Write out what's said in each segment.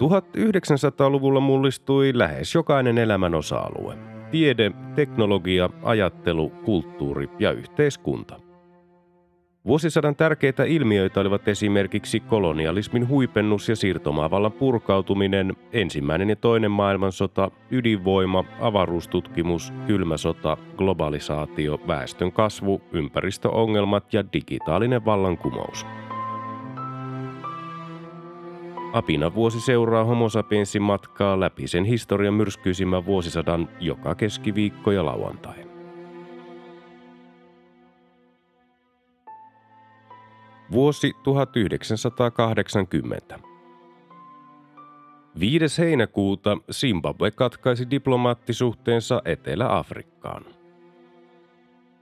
1900-luvulla mullistui lähes jokainen elämän osa-alue. Tiede, teknologia, ajattelu, kulttuuri ja yhteiskunta. Vuosisadan tärkeitä ilmiöitä olivat esimerkiksi kolonialismin huipennus ja siirtomaavallan purkautuminen, ensimmäinen ja toinen maailmansota, ydinvoima, avaruustutkimus, kylmä sota, globalisaatio, väestön kasvu, ympäristöongelmat ja digitaalinen vallankumous. Apina vuosi seuraa homo matkaa läpi sen historian myrskyisimmän vuosisadan joka keskiviikko ja lauantai. Vuosi 1980. 5. heinäkuuta Zimbabwe katkaisi diplomaattisuhteensa Etelä-Afrikkaan.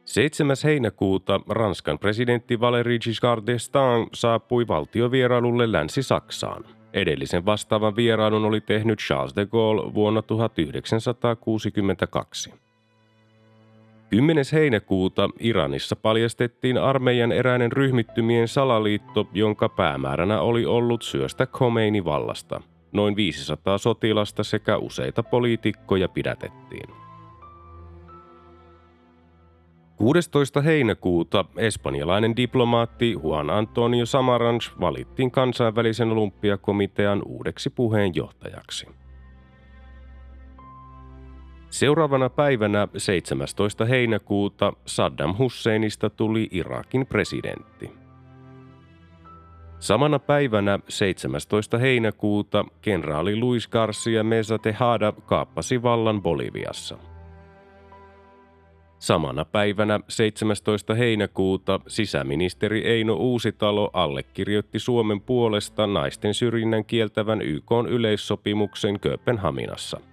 7. heinäkuuta Ranskan presidentti Valéry Giscard d'Estaing saapui valtiovierailulle Länsi-Saksaan. Edellisen vastaavan vierailun oli tehnyt Charles de Gaulle vuonna 1962. 10. heinäkuuta Iranissa paljastettiin armeijan eräinen ryhmittymien salaliitto, jonka päämääränä oli ollut syöstä Khomeini vallasta. Noin 500 sotilasta sekä useita poliitikkoja pidätettiin. 16. heinäkuuta espanjalainen diplomaatti Juan Antonio Samaranch valittiin kansainvälisen olympiakomitean uudeksi puheenjohtajaksi. Seuraavana päivänä 17. heinäkuuta Saddam Husseinista tuli Irakin presidentti. Samana päivänä 17. heinäkuuta kenraali Luis Garcia Mesa Tejada kaappasi vallan Boliviassa. Samana päivänä 17. heinäkuuta sisäministeri Eino Uusitalo allekirjoitti Suomen puolesta naisten syrjinnän kieltävän YK yleissopimuksen Kööpenhaminassa –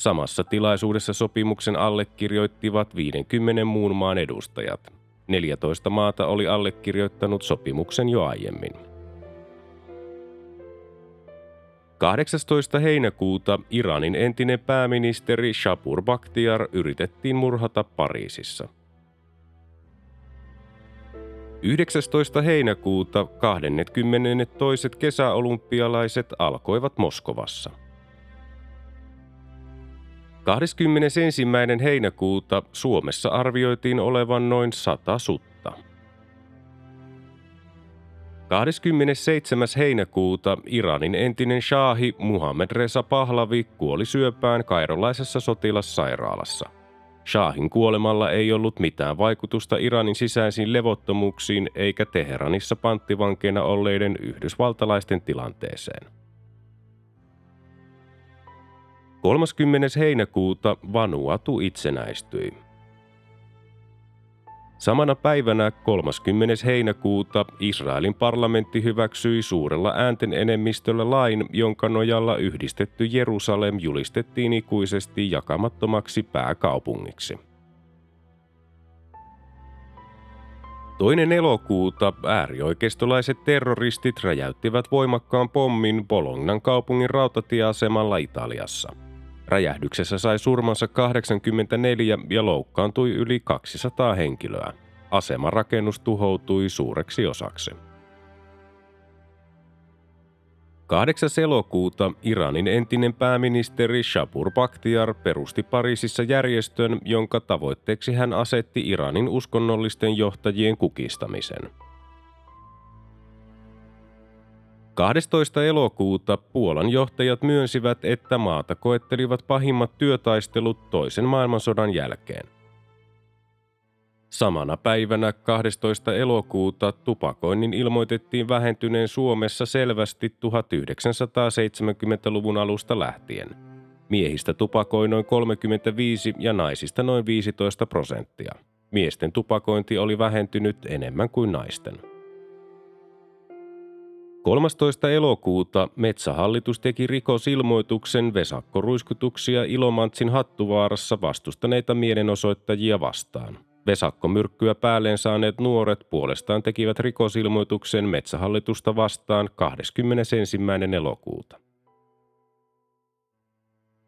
Samassa tilaisuudessa sopimuksen allekirjoittivat 50 muun maan edustajat. 14 maata oli allekirjoittanut sopimuksen jo aiemmin. 18. heinäkuuta Iranin entinen pääministeri Shapur Bakhtiar yritettiin murhata Pariisissa. 19. heinäkuuta 22. kesäolympialaiset alkoivat Moskovassa. 21. heinäkuuta Suomessa arvioitiin olevan noin 100 sutta. 27. heinäkuuta Iranin entinen shaahi Muhammed Reza Pahlavi kuoli syöpään kairolaisessa sotilassairaalassa. Shaahin kuolemalla ei ollut mitään vaikutusta Iranin sisäisiin levottomuuksiin eikä Teheranissa panttivankeina olleiden yhdysvaltalaisten tilanteeseen. 30. heinäkuuta Vanuatu itsenäistyi. Samana päivänä 30. heinäkuuta Israelin parlamentti hyväksyi suurella äänten enemmistöllä lain, jonka nojalla yhdistetty Jerusalem julistettiin ikuisesti jakamattomaksi pääkaupungiksi. Toinen elokuuta äärioikeistolaiset terroristit räjäyttivät voimakkaan pommin Bolognan kaupungin rautatieasemalla Italiassa – Räjähdyksessä sai surmansa 84 ja loukkaantui yli 200 henkilöä. Asemarakennus tuhoutui suureksi osaksi. 8. elokuuta Iranin entinen pääministeri Shapur Bakhtiar perusti Pariisissa järjestön, jonka tavoitteeksi hän asetti Iranin uskonnollisten johtajien kukistamisen – 12. elokuuta Puolan johtajat myönsivät, että maata koettelivat pahimmat työtaistelut toisen maailmansodan jälkeen. Samana päivänä 12. elokuuta tupakoinnin ilmoitettiin vähentyneen Suomessa selvästi 1970-luvun alusta lähtien. Miehistä tupakoi noin 35 ja naisista noin 15 prosenttia. Miesten tupakointi oli vähentynyt enemmän kuin naisten. 13. elokuuta Metsähallitus teki rikosilmoituksen vesakkoruiskutuksia Ilomantsin Hattuvaarassa vastustaneita mielenosoittajia vastaan. Vesakkomyrkkyä päälleen saaneet nuoret puolestaan tekivät rikosilmoituksen Metsähallitusta vastaan 21. elokuuta.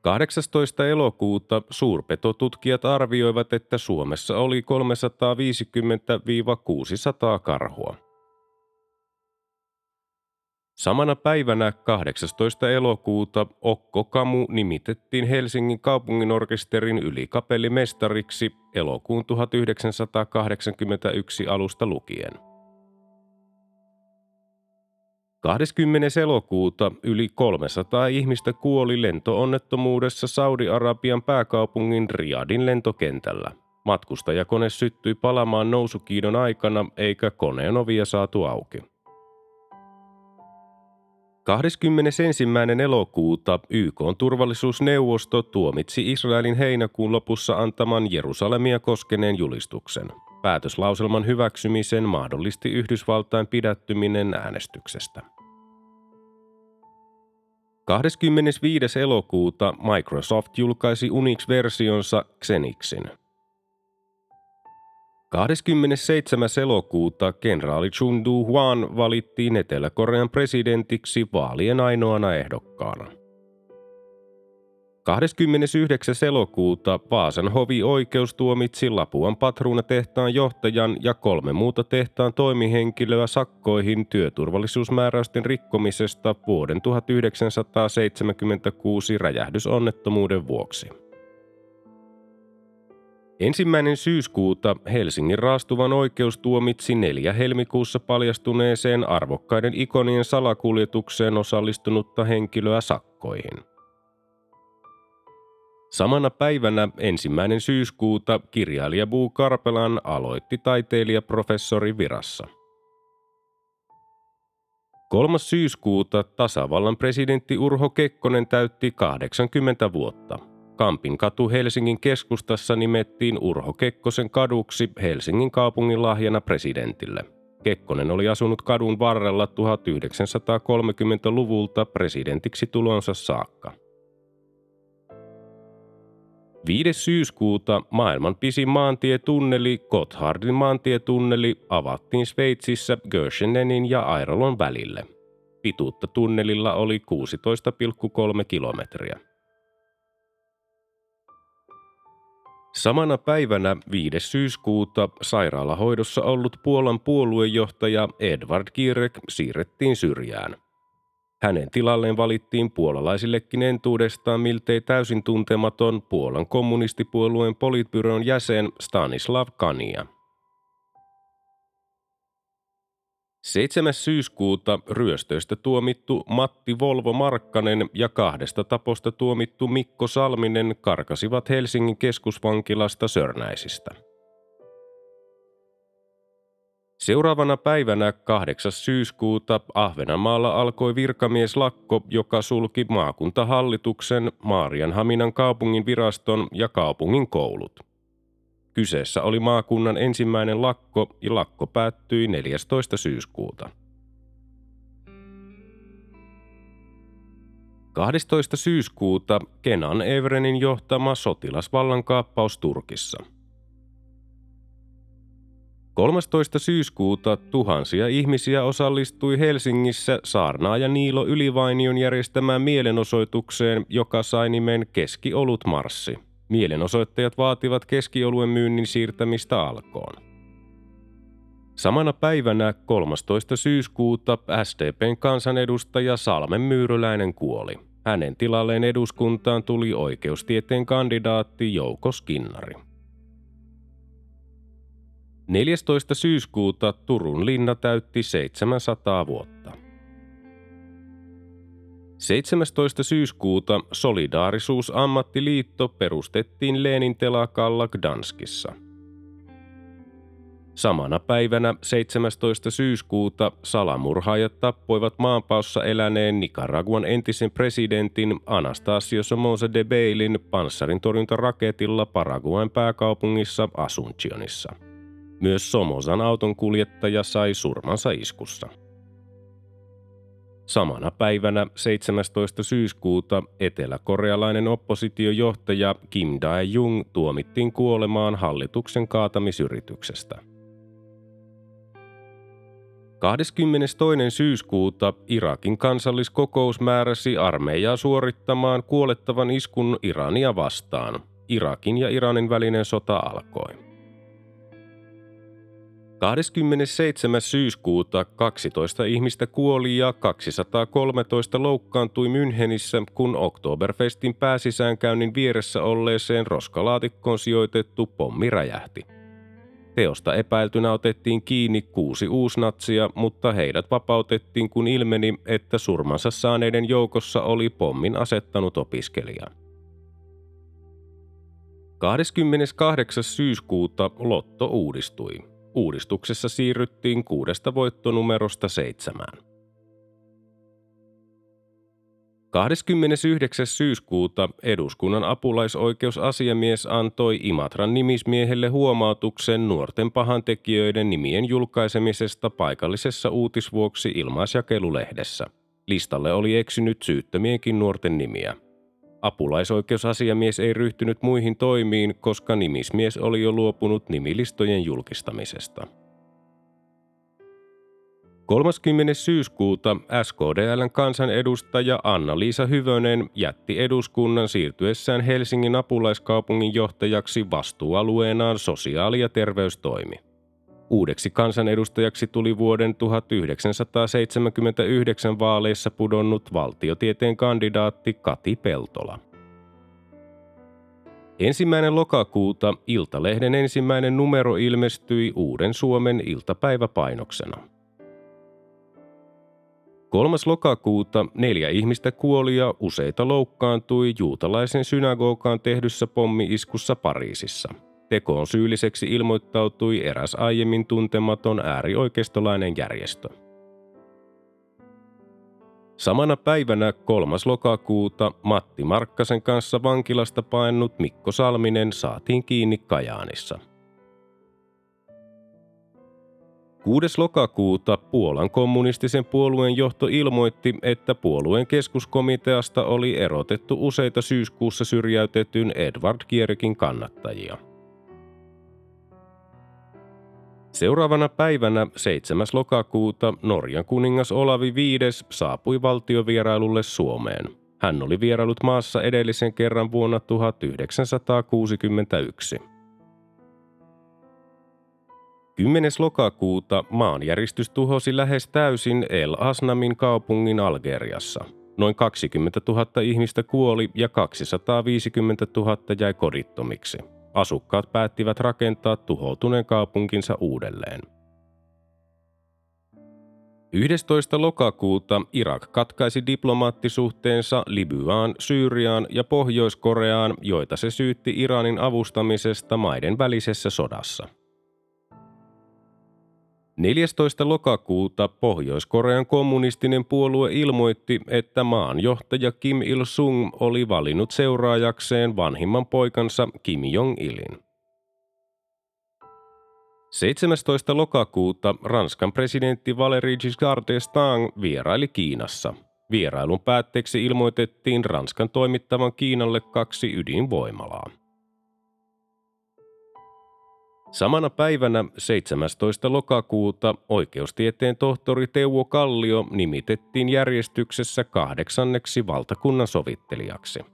18. elokuuta suurpetotutkijat arvioivat, että Suomessa oli 350-600 karhua. Samana päivänä 18. elokuuta Okko Kamu nimitettiin Helsingin kaupunginorkesterin ylikapellimestariksi elokuun 1981 alusta lukien. 20. elokuuta yli 300 ihmistä kuoli lentoonnettomuudessa Saudi-Arabian pääkaupungin Riadin lentokentällä. Matkustajakone syttyi palamaan nousukiidon aikana eikä koneen ovia saatu auki. 21. elokuuta YK turvallisuusneuvosto tuomitsi Israelin heinäkuun lopussa antaman Jerusalemia koskeneen julistuksen. Päätöslauselman hyväksymisen mahdollisti Yhdysvaltain pidättyminen äänestyksestä. 25. elokuuta Microsoft julkaisi Unix-versionsa Xenixin – 27. elokuuta kenraali Chun Du-hwan valittiin Etelä-Korean presidentiksi vaalien ainoana ehdokkaana. 29. elokuuta Vaasan hovioikeus tuomitsi Lapuan patruunatehtaan johtajan ja kolme muuta tehtaan toimihenkilöä sakkoihin työturvallisuusmääräysten rikkomisesta vuoden 1976 räjähdysonnettomuuden vuoksi. Ensimmäinen syyskuuta Helsingin raastuvan oikeus tuomitsi neljä helmikuussa paljastuneeseen arvokkaiden ikonien salakuljetukseen osallistunutta henkilöä sakkoihin. Samana päivänä ensimmäinen syyskuuta kirjailija Buu Karpelan aloitti taiteilijaprofessori virassa. 3. syyskuuta tasavallan presidentti Urho Kekkonen täytti 80 vuotta – Kampin katu Helsingin keskustassa nimettiin Urho Kekkosen kaduksi Helsingin kaupungin lahjana presidentille. Kekkonen oli asunut kadun varrella 1930-luvulta presidentiksi tulonsa saakka. 5. syyskuuta maailman pisin maantietunneli Gotthardin maantietunneli avattiin Sveitsissä Görschenenin ja Airolon välille. Pituutta tunnelilla oli 16,3 kilometriä. Samana päivänä 5. syyskuuta sairaalahoidossa ollut Puolan puoluejohtaja Edward Kirek siirrettiin syrjään. Hänen tilalleen valittiin puolalaisillekin entuudestaan miltei täysin tuntematon Puolan kommunistipuolueen politbyron jäsen Stanislav Kania. 7. syyskuuta ryöstöistä tuomittu Matti Volvo Markkanen ja kahdesta taposta tuomittu Mikko Salminen karkasivat Helsingin keskusvankilasta Sörnäisistä. Seuraavana päivänä 8. syyskuuta Ahvenanmaalla alkoi virkamieslakko, joka sulki maakuntahallituksen, Maarianhaminan kaupungin viraston ja kaupungin koulut – Kyseessä oli maakunnan ensimmäinen lakko ja lakko päättyi 14. syyskuuta. 12. syyskuuta Kenan Evrenin johtama sotilasvallankaappaus Turkissa. 13. syyskuuta tuhansia ihmisiä osallistui Helsingissä Saarnaaja Niilo Ylivainion järjestämään mielenosoitukseen, joka sai nimen Keskiolut Marssi. Mielenosoittajat vaativat keskioluen myynnin siirtämistä alkoon. Samana päivänä 13. syyskuuta SDPn kansanedustaja Salmen Myyryläinen kuoli. Hänen tilalleen eduskuntaan tuli oikeustieteen kandidaatti Jouko Skinnari. 14. syyskuuta Turun linna täytti 700 vuotta. 17. syyskuuta Solidaarisuusammattiliitto perustettiin Lenin telakalla Gdanskissa. Samana päivänä 17. syyskuuta salamurhaajat tappoivat maanpaossa eläneen Nicaraguan entisen presidentin Anastasio Somoza de Bailin panssarintorjuntaraketilla Paraguayn pääkaupungissa Asuncionissa. Myös Somozan auton kuljettaja sai surmansa iskussa. Samana päivänä 17. syyskuuta eteläkorealainen oppositiojohtaja Kim Dae-jung tuomittiin kuolemaan hallituksen kaatamisyrityksestä. 22. syyskuuta Irakin kansalliskokous määräsi armeijaa suorittamaan kuolettavan iskun Irania vastaan. Irakin ja Iranin välinen sota alkoi. 27. syyskuuta 12 ihmistä kuoli ja 213 loukkaantui Münchenissä, kun Oktoberfestin pääsisäänkäynnin vieressä olleeseen roskalaatikkoon sijoitettu pommi räjähti. Teosta epäiltynä otettiin kiinni kuusi uusnatsia, mutta heidät vapautettiin, kun ilmeni, että surmansa saaneiden joukossa oli pommin asettanut opiskelija. 28. syyskuuta Lotto uudistui. Uudistuksessa siirryttiin kuudesta voittonumerosta seitsemään. 29. syyskuuta eduskunnan apulaisoikeusasiamies antoi Imatran nimismiehelle huomautuksen nuorten pahantekijöiden nimien julkaisemisesta paikallisessa uutisvuoksi ilmaisjakelulehdessä. Listalle oli eksynyt syyttömienkin nuorten nimiä. Apulaisoikeusasiamies ei ryhtynyt muihin toimiin, koska nimismies oli jo luopunut nimilistojen julkistamisesta. 30. syyskuuta SKDLn kansanedustaja Anna-Liisa Hyvönen jätti eduskunnan siirtyessään Helsingin apulaiskaupungin johtajaksi vastuualueenaan sosiaali- ja terveystoimi. Uudeksi kansanedustajaksi tuli vuoden 1979 vaaleissa pudonnut valtiotieteen kandidaatti Kati Peltola. Ensimmäinen lokakuuta Iltalehden ensimmäinen numero ilmestyi Uuden Suomen iltapäiväpainoksena. 3. lokakuuta neljä ihmistä kuoli ja useita loukkaantui juutalaisen synagogaan tehdyssä pommi-iskussa Pariisissa – Tekoon syylliseksi ilmoittautui eräs aiemmin tuntematon äärioikeistolainen järjestö. Samana päivänä 3. lokakuuta Matti Markkasen kanssa vankilasta paennut Mikko Salminen saatiin kiinni Kajaanissa. 6. lokakuuta Puolan kommunistisen puolueen johto ilmoitti, että puolueen keskuskomiteasta oli erotettu useita syyskuussa syrjäytetyn Edward Kierkin kannattajia – Seuraavana päivänä 7. lokakuuta Norjan kuningas Olavi V saapui valtiovierailulle Suomeen. Hän oli vierailut maassa edellisen kerran vuonna 1961. 10. lokakuuta maanjäristys tuhosi lähes täysin El Asnamin kaupungin Algeriassa. Noin 20 000 ihmistä kuoli ja 250 000 jäi kodittomiksi. Asukkaat päättivät rakentaa tuhoutuneen kaupunkinsa uudelleen. 11. lokakuuta Irak katkaisi diplomaattisuhteensa Libyaan, Syyriaan ja Pohjois-Koreaan, joita se syytti Iranin avustamisesta maiden välisessä sodassa – 14. lokakuuta Pohjois-Korean kommunistinen puolue ilmoitti, että maan johtaja Kim Il-sung oli valinnut seuraajakseen vanhimman poikansa Kim Jong-ilin. 17. lokakuuta Ranskan presidentti Valéry Giscard d'Estaing vieraili Kiinassa. Vierailun päätteeksi ilmoitettiin Ranskan toimittavan Kiinalle kaksi ydinvoimalaa. Samana päivänä 17. lokakuuta oikeustieteen tohtori Teuvo Kallio nimitettiin järjestyksessä kahdeksanneksi valtakunnan sovittelijaksi. 19-20.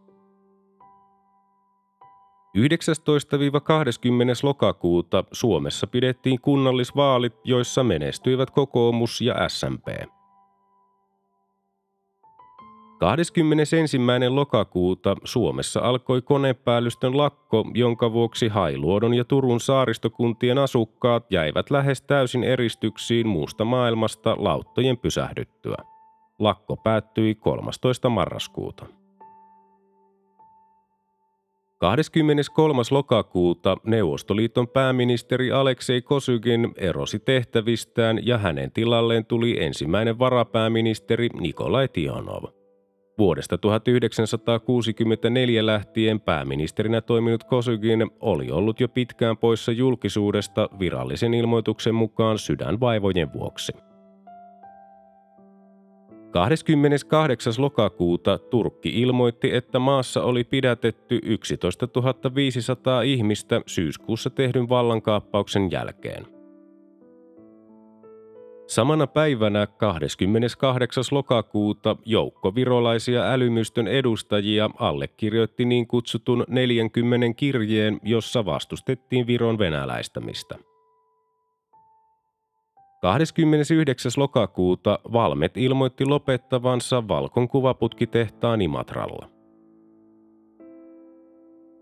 lokakuuta Suomessa pidettiin kunnallisvaalit, joissa menestyivät kokoomus ja SMP. 21. lokakuuta Suomessa alkoi konepäällystön lakko, jonka vuoksi Hailuodon ja Turun saaristokuntien asukkaat jäivät lähes täysin eristyksiin muusta maailmasta lauttojen pysähdyttyä. Lakko päättyi 13. marraskuuta. 23. lokakuuta Neuvostoliiton pääministeri Aleksei Kosygin erosi tehtävistään ja hänen tilalleen tuli ensimmäinen varapääministeri Nikolai Tionov – Vuodesta 1964 lähtien pääministerinä toiminut Kosygin oli ollut jo pitkään poissa julkisuudesta virallisen ilmoituksen mukaan sydänvaivojen vuoksi. 28. lokakuuta Turkki ilmoitti, että maassa oli pidätetty 11 500 ihmistä syyskuussa tehdyn vallankaappauksen jälkeen – Samana päivänä 28. lokakuuta joukko virolaisia älymystön edustajia allekirjoitti niin kutsutun 40 kirjeen, jossa vastustettiin Viron venäläistämistä. 29. lokakuuta Valmet ilmoitti lopettavansa Valkon kuvaputkitehtaan Imatralla.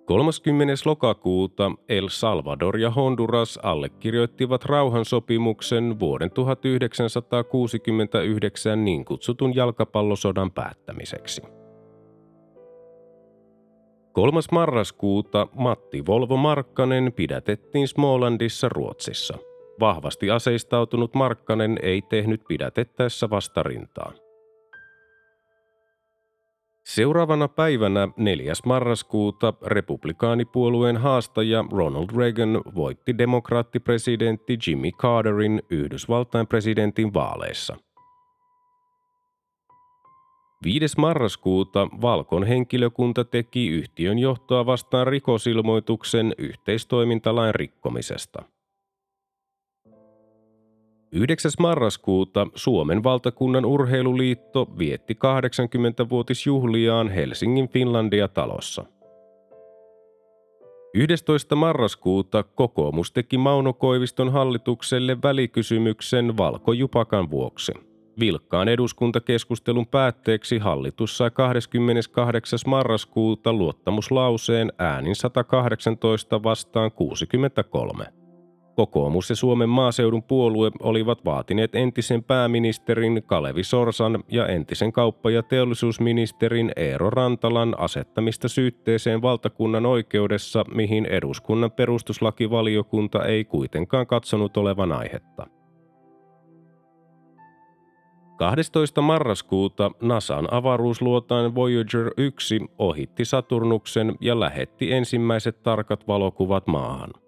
30. lokakuuta El Salvador ja Honduras allekirjoittivat rauhansopimuksen vuoden 1969 niin kutsutun jalkapallosodan päättämiseksi. 3. marraskuuta Matti Volvo Markkanen pidätettiin Smolandissa Ruotsissa. Vahvasti aseistautunut Markkanen ei tehnyt pidätettäessä vastarintaa. Seuraavana päivänä 4. marraskuuta republikaanipuolueen haastaja Ronald Reagan voitti demokraattipresidentti Jimmy Carterin Yhdysvaltain presidentin vaaleissa. 5. marraskuuta Valkon henkilökunta teki yhtiön johtoa vastaan rikosilmoituksen yhteistoimintalain rikkomisesta – 9. marraskuuta Suomen valtakunnan urheiluliitto vietti 80-vuotisjuhliaan Helsingin Finlandia-talossa. 11. marraskuuta kokoomus teki Mauno Koiviston hallitukselle välikysymyksen valkojupakan vuoksi. Vilkkaan eduskuntakeskustelun päätteeksi hallitus sai 28. marraskuuta luottamuslauseen äänin 118 vastaan 63. Kokoomus ja Suomen maaseudun puolue olivat vaatineet entisen pääministerin Kalevi Sorsan ja entisen kauppa- ja teollisuusministerin Eero Rantalan asettamista syytteeseen valtakunnan oikeudessa, mihin eduskunnan perustuslakivaliokunta ei kuitenkaan katsonut olevan aihetta. 12. marraskuuta NASAn avaruusluotain Voyager 1 ohitti Saturnuksen ja lähetti ensimmäiset tarkat valokuvat maahan –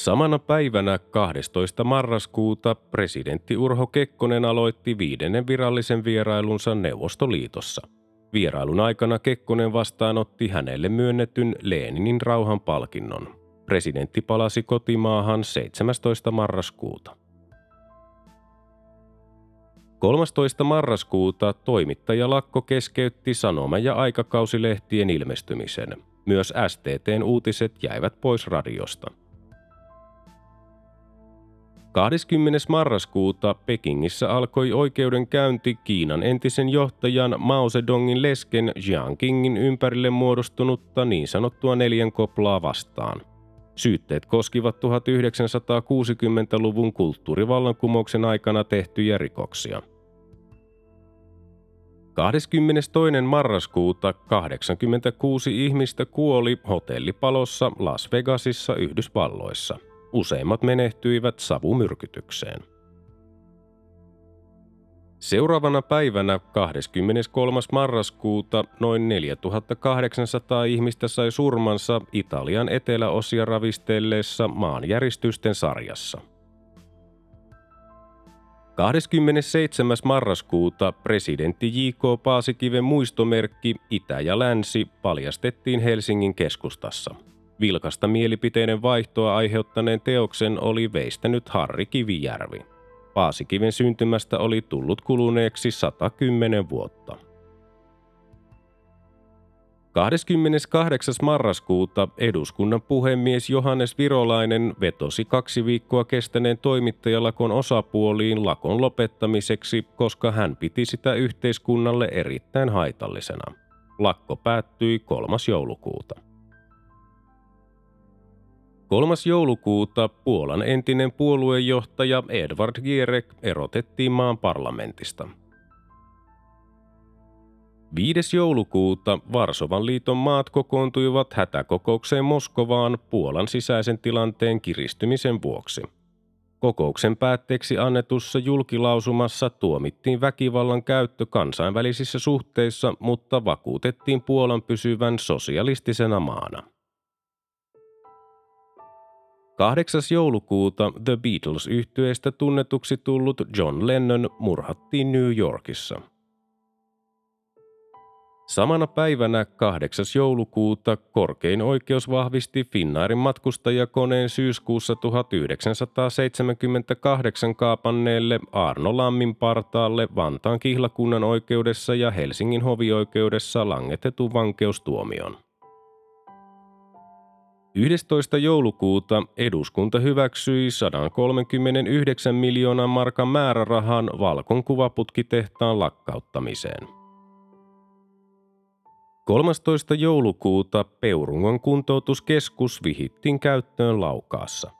Samana päivänä 12. marraskuuta presidentti Urho Kekkonen aloitti viidennen virallisen vierailunsa Neuvostoliitossa. Vierailun aikana Kekkonen vastaanotti hänelle myönnetyn Leninin rauhanpalkinnon. Presidentti palasi kotimaahan 17. marraskuuta. 13. marraskuuta toimittaja Lakko keskeytti sanoma- ja aikakausilehtien ilmestymisen. Myös STTn uutiset jäivät pois radiosta. 20. marraskuuta Pekingissä alkoi oikeudenkäynti Kiinan entisen johtajan Mao Zedongin lesken Jiang Qingin ympärille muodostunutta niin sanottua neljän koplaa vastaan. Syytteet koskivat 1960-luvun kulttuurivallankumouksen aikana tehtyjä rikoksia. 22. marraskuuta 86 ihmistä kuoli hotellipalossa Las Vegasissa Yhdysvalloissa – Useimmat menehtyivät savumyrkytykseen. Seuraavana päivänä 23. marraskuuta noin 4800 ihmistä sai surmansa Italian eteläosia ravistelleessa maanjäristysten sarjassa. 27. marraskuuta presidentti J.K. Paasikiven muistomerkki Itä ja Länsi paljastettiin Helsingin keskustassa – Vilkasta mielipiteiden vaihtoa aiheuttaneen teoksen oli veistänyt Harri Kivijärvi. Paasikiven syntymästä oli tullut kuluneeksi 110 vuotta. 28. marraskuuta eduskunnan puhemies Johannes Virolainen vetosi kaksi viikkoa kestäneen toimittajalakon osapuoliin lakon lopettamiseksi, koska hän piti sitä yhteiskunnalle erittäin haitallisena. Lakko päättyi 3. joulukuuta. 3. joulukuuta Puolan entinen puoluejohtaja Edward Gierek erotettiin maan parlamentista. 5. joulukuuta Varsovan liiton maat kokoontuivat hätäkokoukseen Moskovaan Puolan sisäisen tilanteen kiristymisen vuoksi. Kokouksen päätteeksi annetussa julkilausumassa tuomittiin väkivallan käyttö kansainvälisissä suhteissa, mutta vakuutettiin Puolan pysyvän sosialistisena maana. 8. joulukuuta The beatles yhtyeestä tunnetuksi tullut John Lennon murhattiin New Yorkissa. Samana päivänä 8. joulukuuta korkein oikeus vahvisti Finnairin matkustajakoneen syyskuussa 1978 kaapanneelle Arno Lammin partaalle Vantaan kihlakunnan oikeudessa ja Helsingin hovioikeudessa langetetun vankeustuomion. 11. joulukuuta eduskunta hyväksyi 139 miljoonan markan määrärahan Valkon kuvaputkitehtaan lakkauttamiseen. 13. joulukuuta Peurungon kuntoutuskeskus vihittiin käyttöön Laukaassa.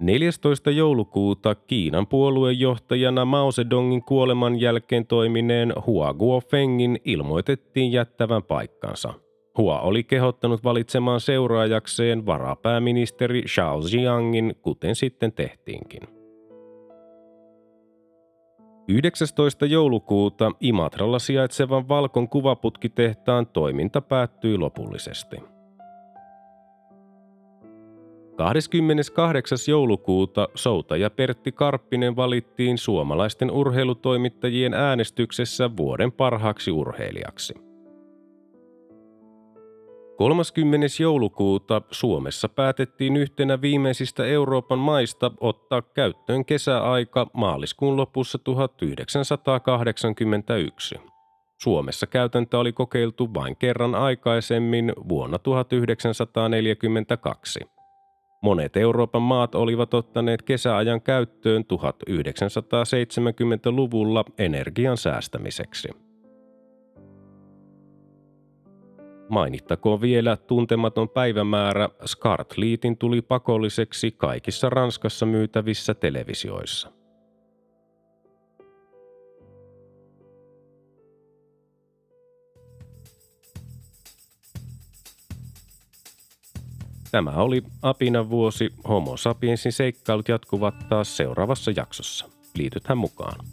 14. joulukuuta Kiinan puoluejohtajana Mao Zedongin kuoleman jälkeen toimineen Hua Guofengin ilmoitettiin jättävän paikkansa. Hua oli kehottanut valitsemaan seuraajakseen varapääministeri Xiao Jiangin, kuten sitten tehtiinkin. 19. joulukuuta Imatralla sijaitsevan Valkon kuvaputkitehtaan toiminta päättyi lopullisesti. 28. joulukuuta soutaja Pertti Karppinen valittiin suomalaisten urheilutoimittajien äänestyksessä vuoden parhaaksi urheilijaksi. 30. joulukuuta Suomessa päätettiin yhtenä viimeisistä Euroopan maista ottaa käyttöön kesäaika maaliskuun lopussa 1981. Suomessa käytäntö oli kokeiltu vain kerran aikaisemmin vuonna 1942. Monet Euroopan maat olivat ottaneet kesäajan käyttöön 1970-luvulla energian säästämiseksi. Mainittakoon vielä tuntematon päivämäärä Skartliitin tuli pakolliseksi kaikissa Ranskassa myytävissä televisioissa. Tämä oli Apina vuosi. Homo sapiensin seikkailut jatkuvat taas seuraavassa jaksossa. Liitythän mukaan.